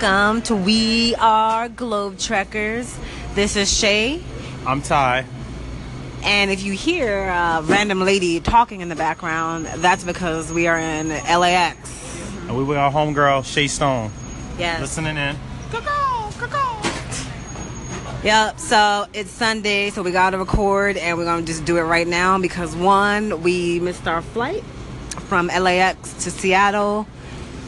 welcome to We Are Globe Trekkers. This is Shay, I'm Ty. and if you hear a random lady talking in the background, that's because we are in LAX. And we with our homegirl, Shay Stone. Yes. Listening in. Yep. So it's Sunday, so we gotta record, and we're gonna just do it right now because one, we missed our flight from LAX to Seattle.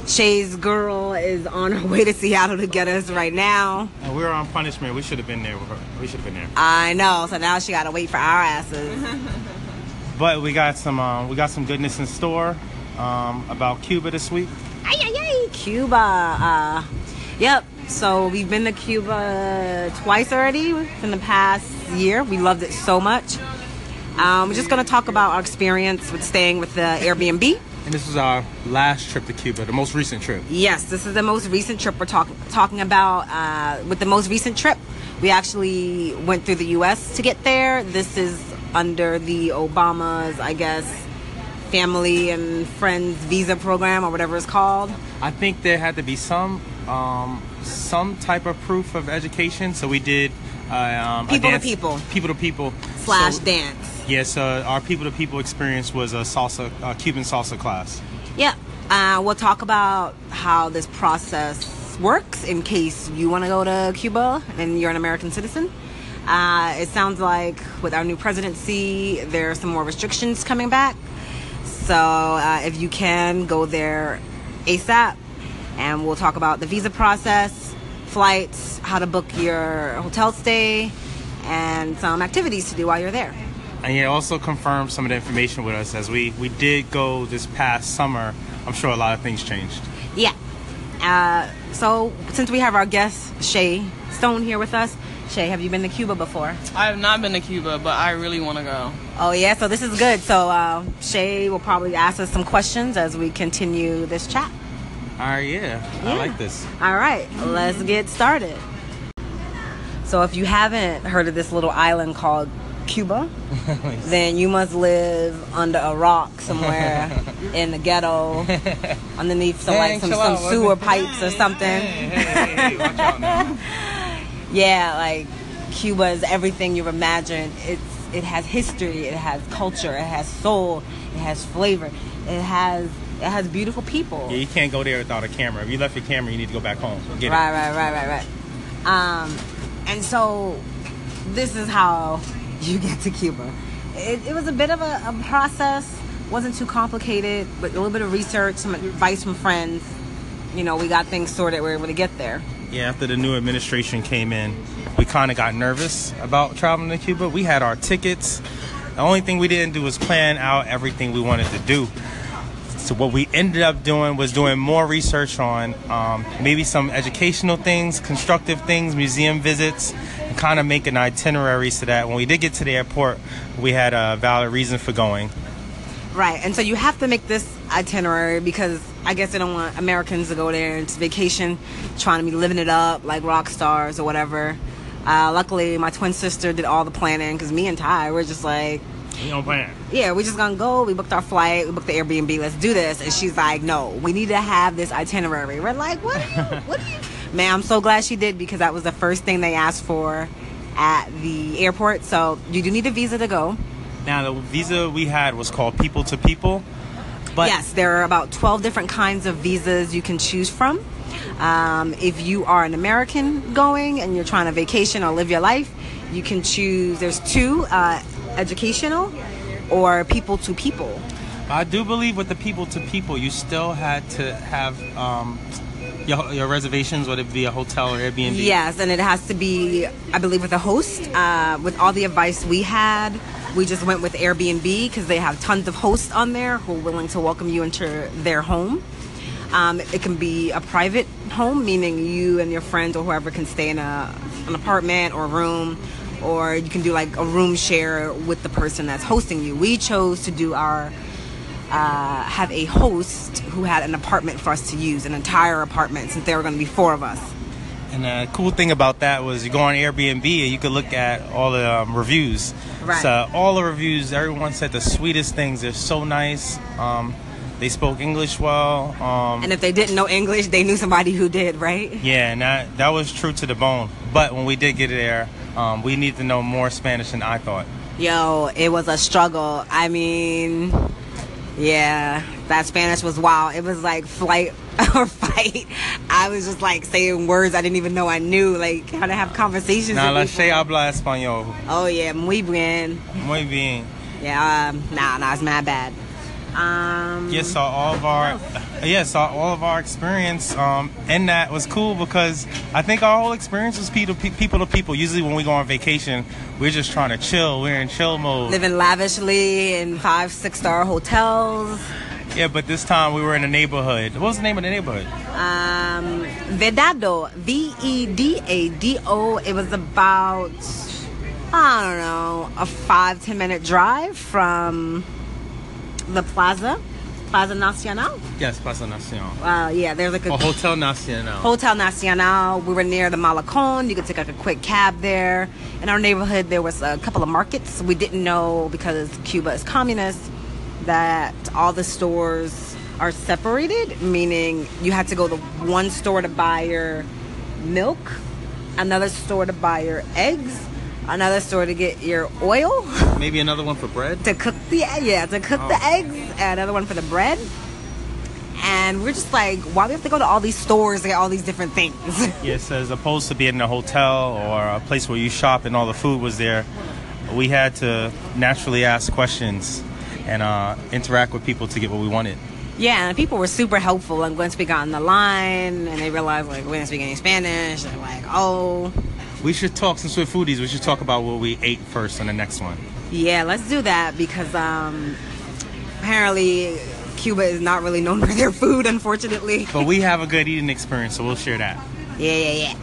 Shay's girl is on her way to Seattle to get us right now. And we were on punishment. We should have been there with her. We should have been there. I know. So now she gotta wait for our asses. But we got some um, we got some goodness in store um, about Cuba this week. Ay, ay, ay, Cuba. Uh, yep. So we've been to Cuba twice already in the past year. We loved it so much. Um, we're just going to talk about our experience with staying with the Airbnb. And this is our last trip to Cuba, the most recent trip. Yes, this is the most recent trip we're talk- talking about. Uh, with the most recent trip, we actually went through the U.S. to get there. This is under the Obama's, I guess, family and friends visa program or whatever it's called. I think there had to be some um, some type of proof of education. So we did uh, um, a People to people. people to people Slash So- dance. Yes, uh, our people to people experience was a salsa, uh, Cuban salsa class. Yeah. Uh, we'll talk about how this process works in case you want to go to Cuba and you're an American citizen. Uh, it sounds like with our new presidency, there are some more restrictions coming back. So uh, if you can, go there ASAP. And we'll talk about the visa process, flights, how to book your hotel stay, and some activities to do while you're there. And he also confirmed some of the information with us as we, we did go this past summer. I'm sure a lot of things changed. Yeah. Uh, so since we have our guest Shay Stone here with us, Shay, have you been to Cuba before? I have not been to Cuba, but I really want to go. Oh yeah, so this is good. So uh, Shay will probably ask us some questions as we continue this chat. All right, yeah, I like this. All right, let's get started. So if you haven't heard of this little island called Cuba, then you must live under a rock somewhere in the ghetto, underneath some like some, some sewer pipes or something. Hey, hey, hey, watch out now. yeah, like Cuba is everything you've imagined. It's it has history, it has culture, it has soul, it has flavor, it has it has beautiful people. Yeah, you can't go there without a camera. If you left your camera, you need to go back home. Get Right, right, right, right, right. Um, and so this is how you get to Cuba. It, it was a bit of a, a process. wasn't too complicated, but a little bit of research, some advice from friends. You know, we got things sorted. We were able to get there. Yeah, after the new administration came in, we kind of got nervous about traveling to Cuba. We had our tickets. The only thing we didn't do was plan out everything we wanted to do. So what we ended up doing was doing more research on um, maybe some educational things, constructive things, museum visits, and kind of make an itinerary so that when we did get to the airport, we had a valid reason for going. Right, and so you have to make this itinerary because I guess they don't want Americans to go there and to vacation, trying to be living it up like rock stars or whatever. Uh, luckily, my twin sister did all the planning because me and Ty were just like, We don't plan. yeah, we're just gonna go. We booked our flight, we booked the Airbnb. Let's do this. And she's like, no, we need to have this itinerary. We're like, what? Are you, what? Are you? Man, I'm so glad she did because that was the first thing they asked for at the airport. So you do need a visa to go. Now the visa we had was called People to People, but yes, there are about 12 different kinds of visas you can choose from. Um, if you are an American going and you're trying to vacation or live your life, you can choose. There's two uh, educational or people to people. I do believe with the People to People, you still had to have um, your, your reservations, whether it be a hotel or Airbnb. Yes, and it has to be, I believe, with a host. Uh, with all the advice we had, we just went with Airbnb because they have tons of hosts on there who are willing to welcome you into their home. Um, it can be a private home, meaning you and your friends or whoever can stay in a, an apartment or room, or you can do like a room share with the person that's hosting you. We chose to do our uh, have a host who had an apartment for us to use, an entire apartment, since there were going to be four of us. And the cool thing about that was you go on Airbnb and you could look at all the um, reviews. Right. So all the reviews, everyone said the sweetest things. They're so nice. Um, They spoke English well. Um, And if they didn't know English, they knew somebody who did, right? yeah, and that that was true to the bone. But when we did get there, um, we need to know more Spanish than I thought. Yo, it was a struggle. I mean, yeah, that Spanish was wild. It was like flight or fight. I was just like saying words I didn't even know I knew, like how to have conversations. Now, la sé habla español. Oh yeah, muy bien. Muy bien. Yeah, um, nah, nah, it's my bad. Um, Yes, so all of our yes, so all of our experience um, in that was cool because I think our whole experience was people to people to people. Usually when we go on vacation, we're just trying to chill. We're in chill mode. living lavishly in five, six star hotels. Yeah, but this time we were in a neighborhood. What was the name of the neighborhood? Um, Vedado, V E D A D O. It was about, I don't know, a five, ten minute drive from the plaza, Plaza Nacional. Yes, Plaza Nacional. Uh, yeah, there's like a Oh, Hotel Nacional. Hotel Nacional. We were near the Malecón. You could take like a quick cab there. In our neighborhood, there was a couple of markets. We didn't know because Cuba is communist that all the stores are separated, meaning you had to go to one store to buy your milk, another store to buy your eggs, another store to get your oil? Maybe another one for bread. to cook the yeah to cook the eggs another one for the bread. And we're just like why do we have to go to all these stores to get all these different things? Yes, as opposed to being in a hotel or a place where you shop and all the food was there, we had to naturally ask questions and uh, interact with people to get what we wanted. yeah and people were super helpful and once we got on the line and they realized like we didn't speak any spanish they're like oh We should talk since we're foodies. We should talk about what we ate first on the next one. yeah let's do that because um apparently cuba is not really known for their food unfortunately But we have a good eating experience, so we'll share that. Yeah, yeah, yeah.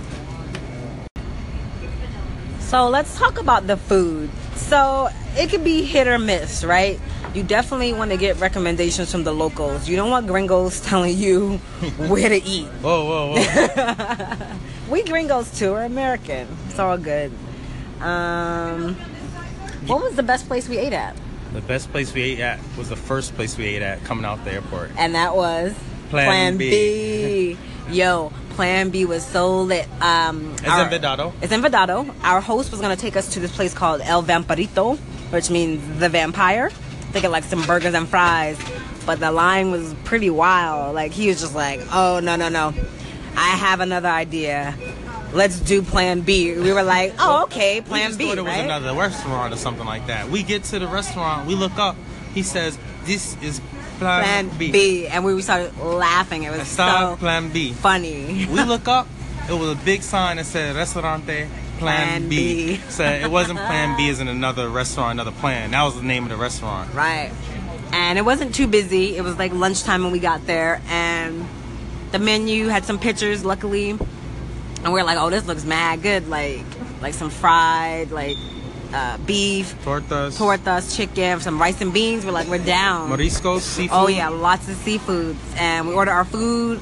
So let's talk about the food. So it could be hit or miss, right? You definitely want to get recommendations from the locals. You don't want gringos telling you where to eat. Whoa, whoa, whoa! We gringos too. We're American. It's all good. Um, what was the best place we ate at? the best place we ate at was the first place we ate at coming out the airport. And that was Plan B. Yo, Plan B was so lit. Um, It's our- in Vedado. It's in Vedado. Our host was gonna take us to this place called El Vampirito, which means the vampire. They get like some burgers and fries, but the line was pretty wild. Like he was just like, "Oh no no no, I have another idea. Let's do Plan B." We were like, "Oh okay, we Plan just B." thought it was right? another restaurant or something like that. We get to the restaurant, we look up. He says, "This is Plan, Plan B." B. and we started laughing. It was so Plan B. funny. we look up. It was a big sign that said Restaurante Plan, Plan B. B. So it wasn't Plan B as in another restaurant, another plan. That was the name of the restaurant. Right. And it wasn't too busy. It was like lunchtime when we got there, and the menu had some pictures, luckily. And we are like, "Oh, this looks mad good! Like, like some fried, like uh, beef, Tortas, tortas, chicken, some rice and beans." We're like, "We're down." Moriscos, seafood. Oh yeah, lots of seafoods, and we ordered our food.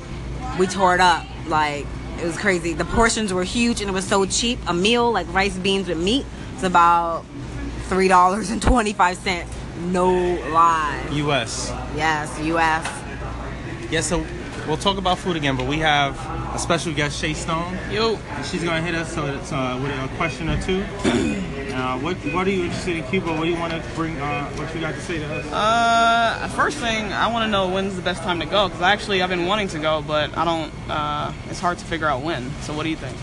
We tore it up. Like it was crazy. The portions were huge, and it was so cheap. A meal like rice, beans with meat, it's about three dollars and twenty five cent. No lie. U.S. Yes, U.S. Yeah, so we'll talk about food again, but we have a special guest, Shay Stone. Yo, And she's gonna hit us so it's, uh, with a question or two. uh, what What are you interested in Cuba? What do you want to bring? Uh, what you got to say to us? uh, first thing I want to know when's the best time to go because actually I've been wanting to go, but I don't. Uh, it's hard to figure out when. So what do you think?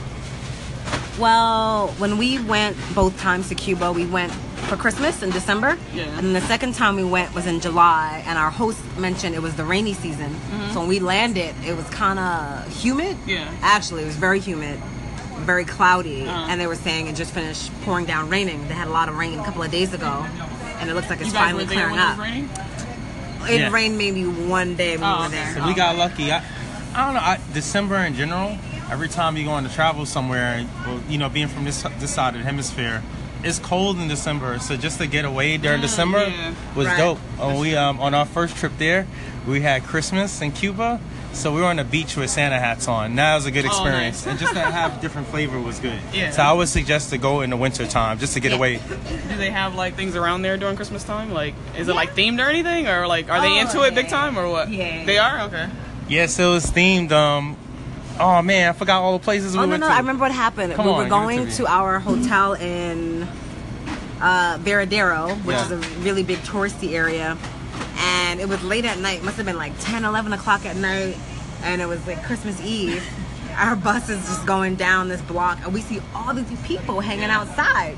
Well, when we went both times to Cuba, we went for Christmas in December. Yeah. And then the second time we went was in July, and our host mentioned it was the rainy season. So when we landed, it was kind of humid. Yeah. Actually, it was very humid, very cloudy, Uh-huh. and they were saying it just finished pouring down raining. They had a lot of rain a couple of days ago, and it looks like it's you guys finally were there clearing when it up. was raining? It Yeah. rained maybe one day when Oh, we were there. So we got lucky. I, I don't know. I, December in general, every time you go on to travel somewhere, well, you know, being from this this side of the hemisphere, it's cold in December. So just to get away during December yeah. was Right. dope. We um, on our first trip there, we had Christmas in Cuba, So we were on the beach with Santa hats on. That was a good Oh, experience, nice. and just to have different flavor was good. Yeah. So I would suggest to go in the winter time just to get Yeah. away. Do they have like things around there during Christmas time? Like, is it like themed or anything, or like are they Oh, into it big time or what? Yeah. They are. Okay. Yes, it was themed. Um, oh man, I forgot all the places we Oh no, went no! to. I remember what happened. Come we on, were it to going to our hotel in uh, Varadero, which Yeah. is a really big touristy area, and it was late at night. It Must have been like 10, 11 o'clock at night, and it was like Christmas Eve. Our bus is just going down this block, and we see all these people hanging outside,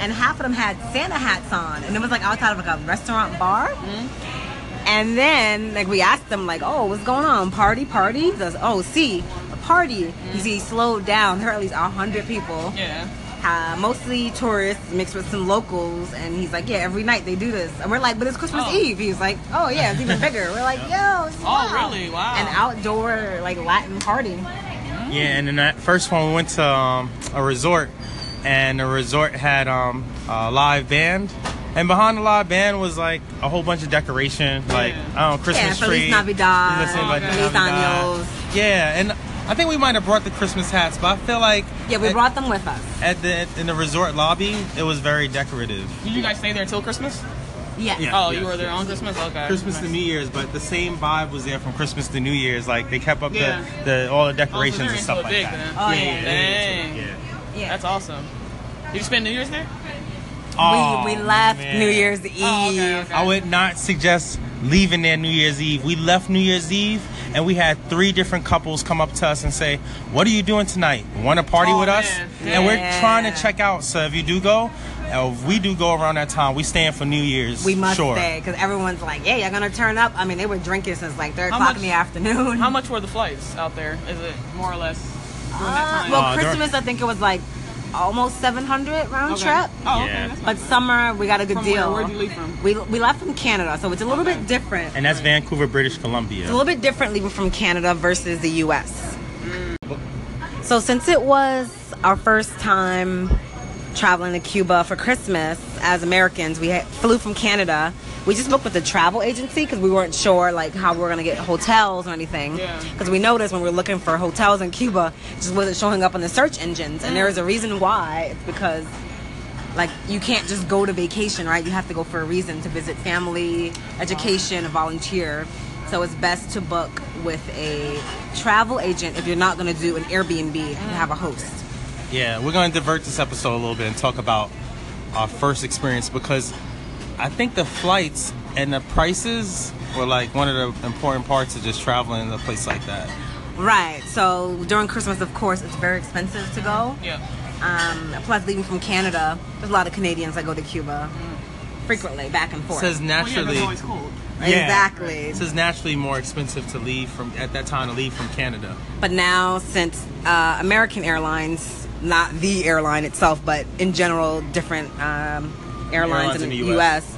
and half of them had Santa hats on, and it was like outside of like a restaurant bar. And then, like, we asked them, like, oh, what's going on? Party, party? He goes, oh, see, a party. You see, he slowed down. There are at least 100 people, Yeah. uh, mostly tourists mixed with some locals. And he's like, yeah, every night they do this. And we're like, but it's Christmas Oh. Eve. He's like, oh, yeah, it's even bigger. We're like, yo, it's Oh, wow. really? Wow. An outdoor, like, Latin party. Yeah, and then that first one we went to um, a resort, and the resort had um, a live band, and behind the live band was like a whole bunch of decoration, like I don't know, Christmas Yeah, Feliz tree. Navidad, Listen, like, Okay. Navidad. Yeah, and I think we might have brought the Christmas hats, but I feel like Yeah, we at, brought them with us. at the in the resort lobby it was very decorative. Did you guys stay there until Christmas? Yes. Yeah. Oh, yes, you were there yes. on Christmas. Okay. Christmas Nice. to New Year's, but the same vibe was there from Christmas to New Year's. Like they kept up Yeah. the, the all the Oh, so decorations and stuff like big that. then. Oh, yeah, yeah. yeah, they're Dang. into it, yeah. Yeah. That's awesome. Did you spend New Year's there? Oh, we, we left man. New Year's Eve. Oh, okay, okay. I would not suggest leaving there New Year's Eve. We left New Year's Eve and we had three different couples come up to us and say, What are you doing tonight? Want to party Oh, with us? man. And we're trying to check out. So if you do go, uh, if we do go around that time, we staying for New Year's. We must sure. stay because everyone's like, "Yeah, you're gonna turn up." I mean, they were drinking since like three o'clock much- in the afternoon. How much were the flights out there? Is it more or less Uh, well, Uh, Christmas, I think it was like almost seven hundred round Okay. trip. Oh, okay. Yeah. That's But summer, we got a good From deal. where- where'd you leave from? We we left from Canada, so it's a little Okay. bit different. And that's Vancouver, British Columbia. It's a little bit different leaving from Canada versus the U.S. Mm. So since it was our first time traveling to Cuba for Christmas as Americans, we flew from Canada. We just booked with the travel agency because we weren't sure like how we were gonna get hotels or anything. Yeah. Because we noticed when we were looking for hotels in Cuba, it just wasn't showing up on the search engines, and there is a reason why. It's because like you can't just go to vacation, right? You have to go for a reason to visit family, education, and volunteer. So it's best to book with a travel agent if you're not going to do an Airbnb and have a host. Yeah, we're going to divert this episode a little bit and talk about our first experience because I think the flights and the prices were like one of the important parts of just traveling in a place like that. Right. So during Christmas, of course, it's very expensive to go. Yeah. Um, plus, leaving from Canada, there's a lot of Canadians that go to Cuba frequently, back and It forth. says Well, yeah, naturally. that's. Yeah. Exactly. It says naturally more expensive to leave from at that time to leave from Canada. But now, since uh, American Airlines, not the airline itself, but in general, different um, airlines, Airlines in in the the U.S.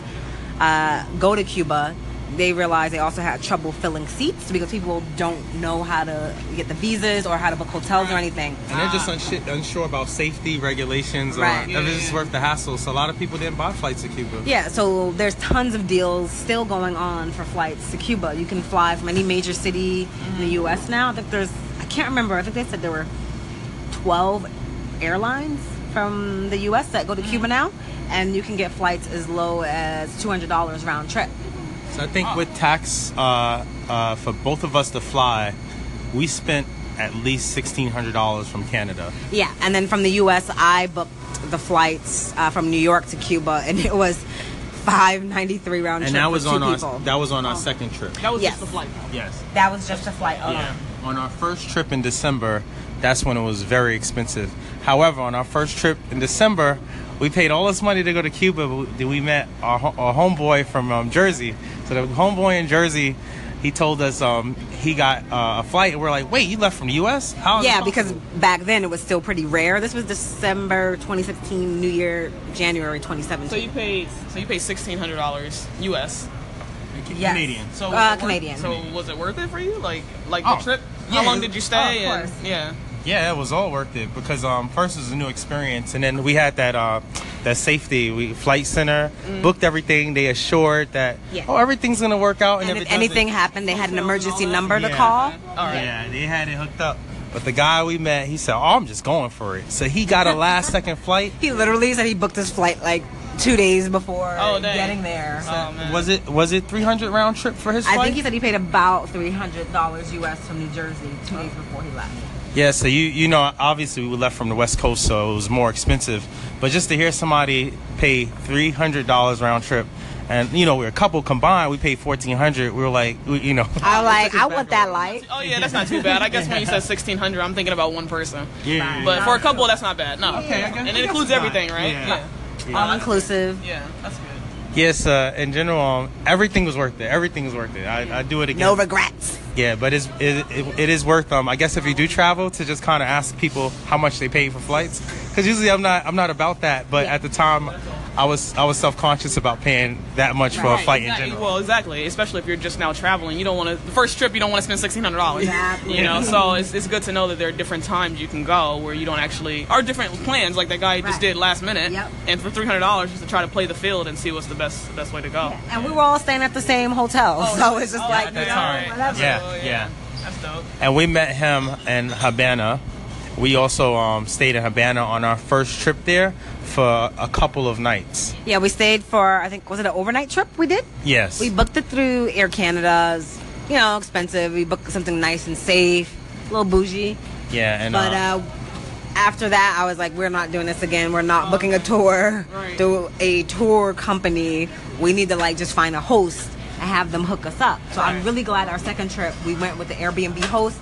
Uh, go to Cuba, they realize they also had trouble filling seats because people don't know how to get the visas or how to book hotels or anything. And they're just unshi- unsure about safety regulations or Right. if it's Yeah, yeah. worth the hassle. So a lot of people didn't buy flights to Cuba. Yeah, so there's tons of deals still going on for flights to Cuba. You can fly from any major city in the U.S. now. I think there's, I can't remember. I think they said there were 12 airlines from the U.S. that go to Cuba now, and you can get flights as low as $200 round trip. So I think with tax uh, uh, for both of us to fly, we spent at least sixteen hundred dollars from Canada. Yeah, and then from the U.S., I booked the flights uh, from New York to Cuba, and it was 593 round and trip And that was on our people. that was on our second trip. That was Yes. just the flight. Yes. that was just a flight. alone. Yeah. On our first trip in December, that's when it was very expensive. However, on our first trip in December, we paid all this money to go to Cuba. but We we met our, our homeboy from um, Jersey. So the homeboy in Jersey, he told us um, he got uh, a flight, and we're like, "Wait, you left from the U.S.? How is Yeah, because back then it was still pretty rare. This was December 2016, New Year, January 2017. So you paid. So you paid sixteen hundred dollars U.S. Yes. Canadian. So Uh, was it worth- Canadian. So was it worth it for you? Like like Oh, the trip? yeah. How long did you stay? Oh, of and, yeah. Yeah, it was all worth it because um, first it was a new experience, and then we had that uh, that safety. We Flight Centre booked everything. They assured that Yeah. oh everything's gonna work out, and, And if, if anything happened, they had an emergency number to call. All right. Yeah, they had it hooked up. But the guy we met, he said, "Oh, I'm just going for it." So he got a last second flight. He literally said he booked his flight like two days before Oh, getting there. Oh. Was it was it 300 round trip for his I flight? think he said he paid about three hundred dollars US from New Jersey two days before he left. Yeah, so you you know obviously we left from the West Coast, so it was more expensive. But just to hear somebody pay three hundred dollars round trip, and you know we're a couple combined, we paid fourteen hundred. We were like, we, you know, I like I want that life. Oh yeah, that's not too bad. I guess when you said sixteen hundred, I'm thinking about one person. yeah, But for a couple, that's not bad. No. Okay, guess- And it includes everything, fine. right? Yeah. Yeah. All inclusive. Yeah, that's good. yes, uh, in general, um, everything was worth it. Everything was worth it. I I do it again. No regrets. Yeah, but it's it, it, it is worth um I guess if you do travel to just kind of ask people how much they pay for flights because usually I'm not I'm not about that but Yeah. at the time I was I was self conscious about paying that much for a Right, flight in general. Well, exactly. Especially if you're just now traveling, you don't want to. The first trip, you don't want to spend sixteen hundred dollars. Exactly. You know, so it's, it's good to know that there are different times you can go where you don't actually, or different plans like that guy just did last minute. Yep. And for three hundred dollars, just to try to play the field and see what's the best the best way to go. And we were all staying at the same hotel, oh, so it's just Oh, like okay, you know, alright. whatever. Yeah, Oh, yeah. That's dope. And we met him in Havana. We also um, stayed in Havana on our first trip there for a couple of nights. Yeah, we stayed for I think was it an overnight trip we did? Yes. We booked it through Air Canada's, you know, expensive. We booked something nice and safe, a little bougie. yeah, and But uh, uh, after that, I was like, we're not doing this again. We're not booking a tour Right. through a tour company. We need to like just find a host and have them hook us up. So I'm really glad our second trip we went with the Airbnb host.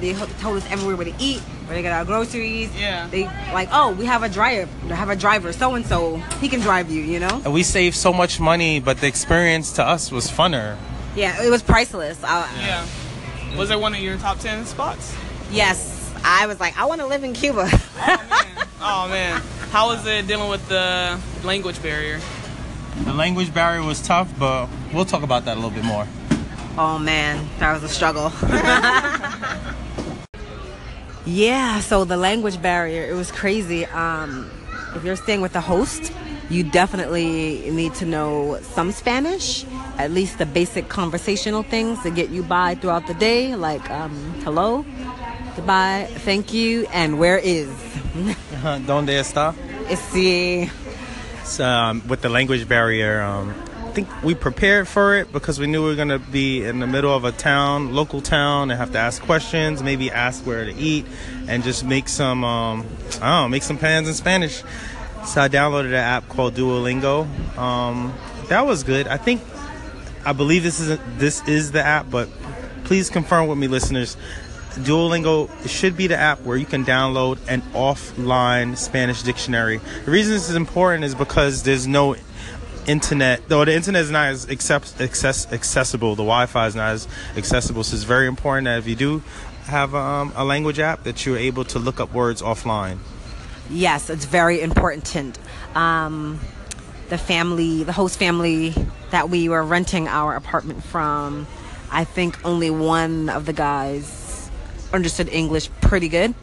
They told us everywhere where to eat, where they get our groceries. Yeah. They like, oh, we have a driver, have a driver, so and so. He can drive you. You know. and we saved so much money, but the experience to us was funner. Yeah, it was priceless. Uh, Yeah. Was it one of your top ten spots? Yes, I was like, I want to live in Cuba. Oh man, how was it dealing with the language barrier? The language barrier was tough, but we'll talk about that a little bit more. Oh man, that was a struggle. yeah, so the language barrier, it was crazy. Um, if you're staying with a host, you definitely need to know some Spanish, at least the basic conversational things to get you by throughout the day, like um, hello, goodbye, thank you, and where is. Donde está? Esse, So, um, with the language barrier, um, think we prepared for it because we knew we were going to be in the middle of a town, local town, and have to ask questions, maybe ask where to eat, and just make some, um, I don't know, make some plans in Spanish. So I downloaded an app called Duolingo. Um, that was good. I think, I believe this is this is the app, but please confirm with me, listeners. Duolingo should be the app where you can download an offline Spanish dictionary. The reason this is important is because there's no internet, though the internet is not as accept, access, accessible, the Wi Fi is not as accessible. So it's very important that if you do have um, a language app, that you're able to look up words offline. Yes, it's very important. Um, the family, the host family that we were renting our apartment from, I think only one of the guys understood English pretty good,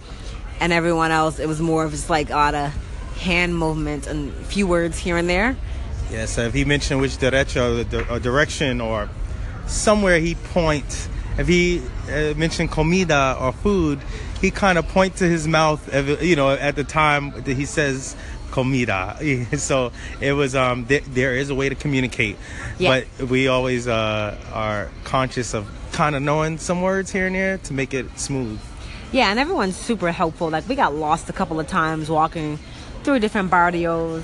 and everyone else, it was more of just like a lot of hand movements and a few words here and there. Yeah, so if he mentioned which derecho, or direction, or somewhere he point, if he uh, mentioned comida or food, he kind of point to his mouth, you know, at the time that he says comida. So it was, um, th- there is a way to communicate, Yeah. but we always uh, are conscious of kind of knowing some words here and there to make it smooth. Yeah, and everyone's super helpful. Like we got lost a couple of times walking through different barrios,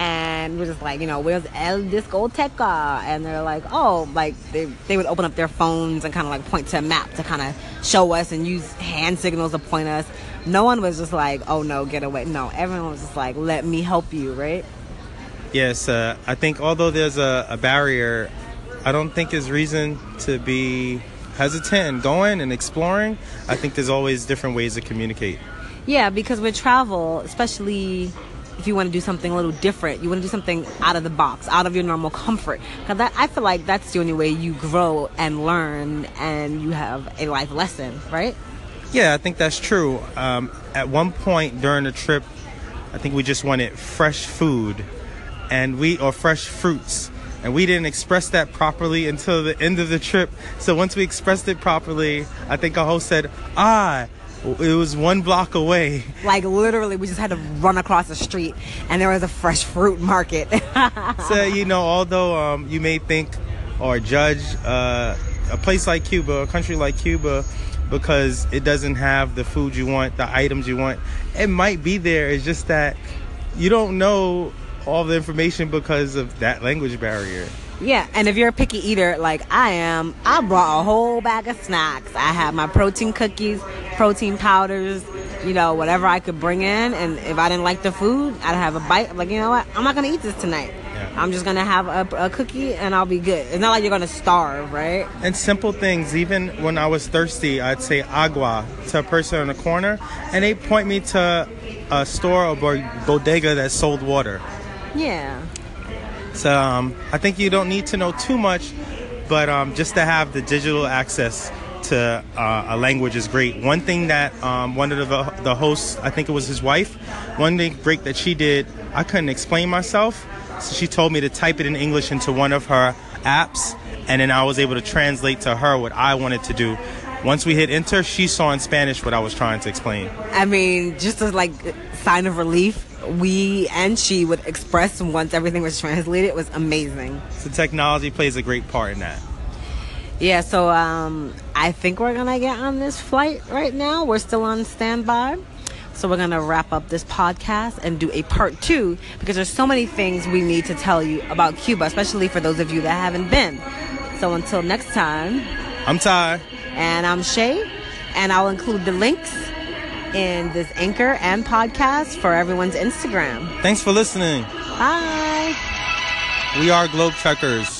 and we're just like, you know, where's El Discoteca? And they're like, oh, like they they would open up their phones and kind of like point to a map to kind of show us and use hand signals to point us. No one was just like, oh no, get away. No, everyone was just like, let me help you, right? Yes, uh, I think although there's a, a barrier, I don't think there's reason to be hesitant and going and exploring. I think there's always different ways to communicate. Yeah, because with travel, especially if you want to do something a little different, you want to do something out of the box, out of your normal comfort. Because I feel like that's the only way you grow and learn and you have a life lesson, right? Yeah, I think that's true. Um, at one point during the trip, I think we just wanted fresh food, and we or fresh fruits, and we didn't express that properly until the end of the trip. So once we expressed it properly, I think our host said, "Ah." It was one block away. Like literally, we just had to run across the street, and there was a fresh fruit market. so you know, although um, you may think or judge uh, a place like Cuba, a country like Cuba, because it doesn't have the food you want, the items you want. It might be there. It's just that you don't know all the information because of that language barrier. Yeah, and if you're a picky eater like I am, I brought a whole bag of snacks. I had my protein cookies, protein powders, you know, whatever I could bring in. And if I didn't like the food, I'd have a bite. I'm like, you know what? I'm not going to eat this tonight. Yeah. I'm just gonna have a, a, cookie and I'll be good. It's not like you're gonna starve, right? And simple things. Even when I was thirsty, I'd say agua to a person in the corner, and they point me to a store or bodega that sold water. Yeah. So um, I think you don't need to know too much, but um, just to have the digital access to uh, a language is great. One thing that um, one of the, the hosts, I think it was his wife, one thing break that she did, I couldn't explain myself, so she told me to type it in English into one of her apps, and then I was able to translate to her what I wanted to do. Once we hit enter, she saw in Spanish what I was trying to explain. I mean, just as like sign of relief, we and she would express once everything was translated was amazing. So technology plays a great part in that. Yeah, so um, I think we're gonna get on this flight right now. We're still on standby. So we're gonna wrap up this podcast and do a part two because there's so many things we need to tell you about Cuba, especially for those of you that haven't been. So until next time, I'm Ty. And I'm Shay. And I'll include the links in this anchor and podcast for everyone's Instagram. Thanks for listening. Bye. We are Globe Trekkers.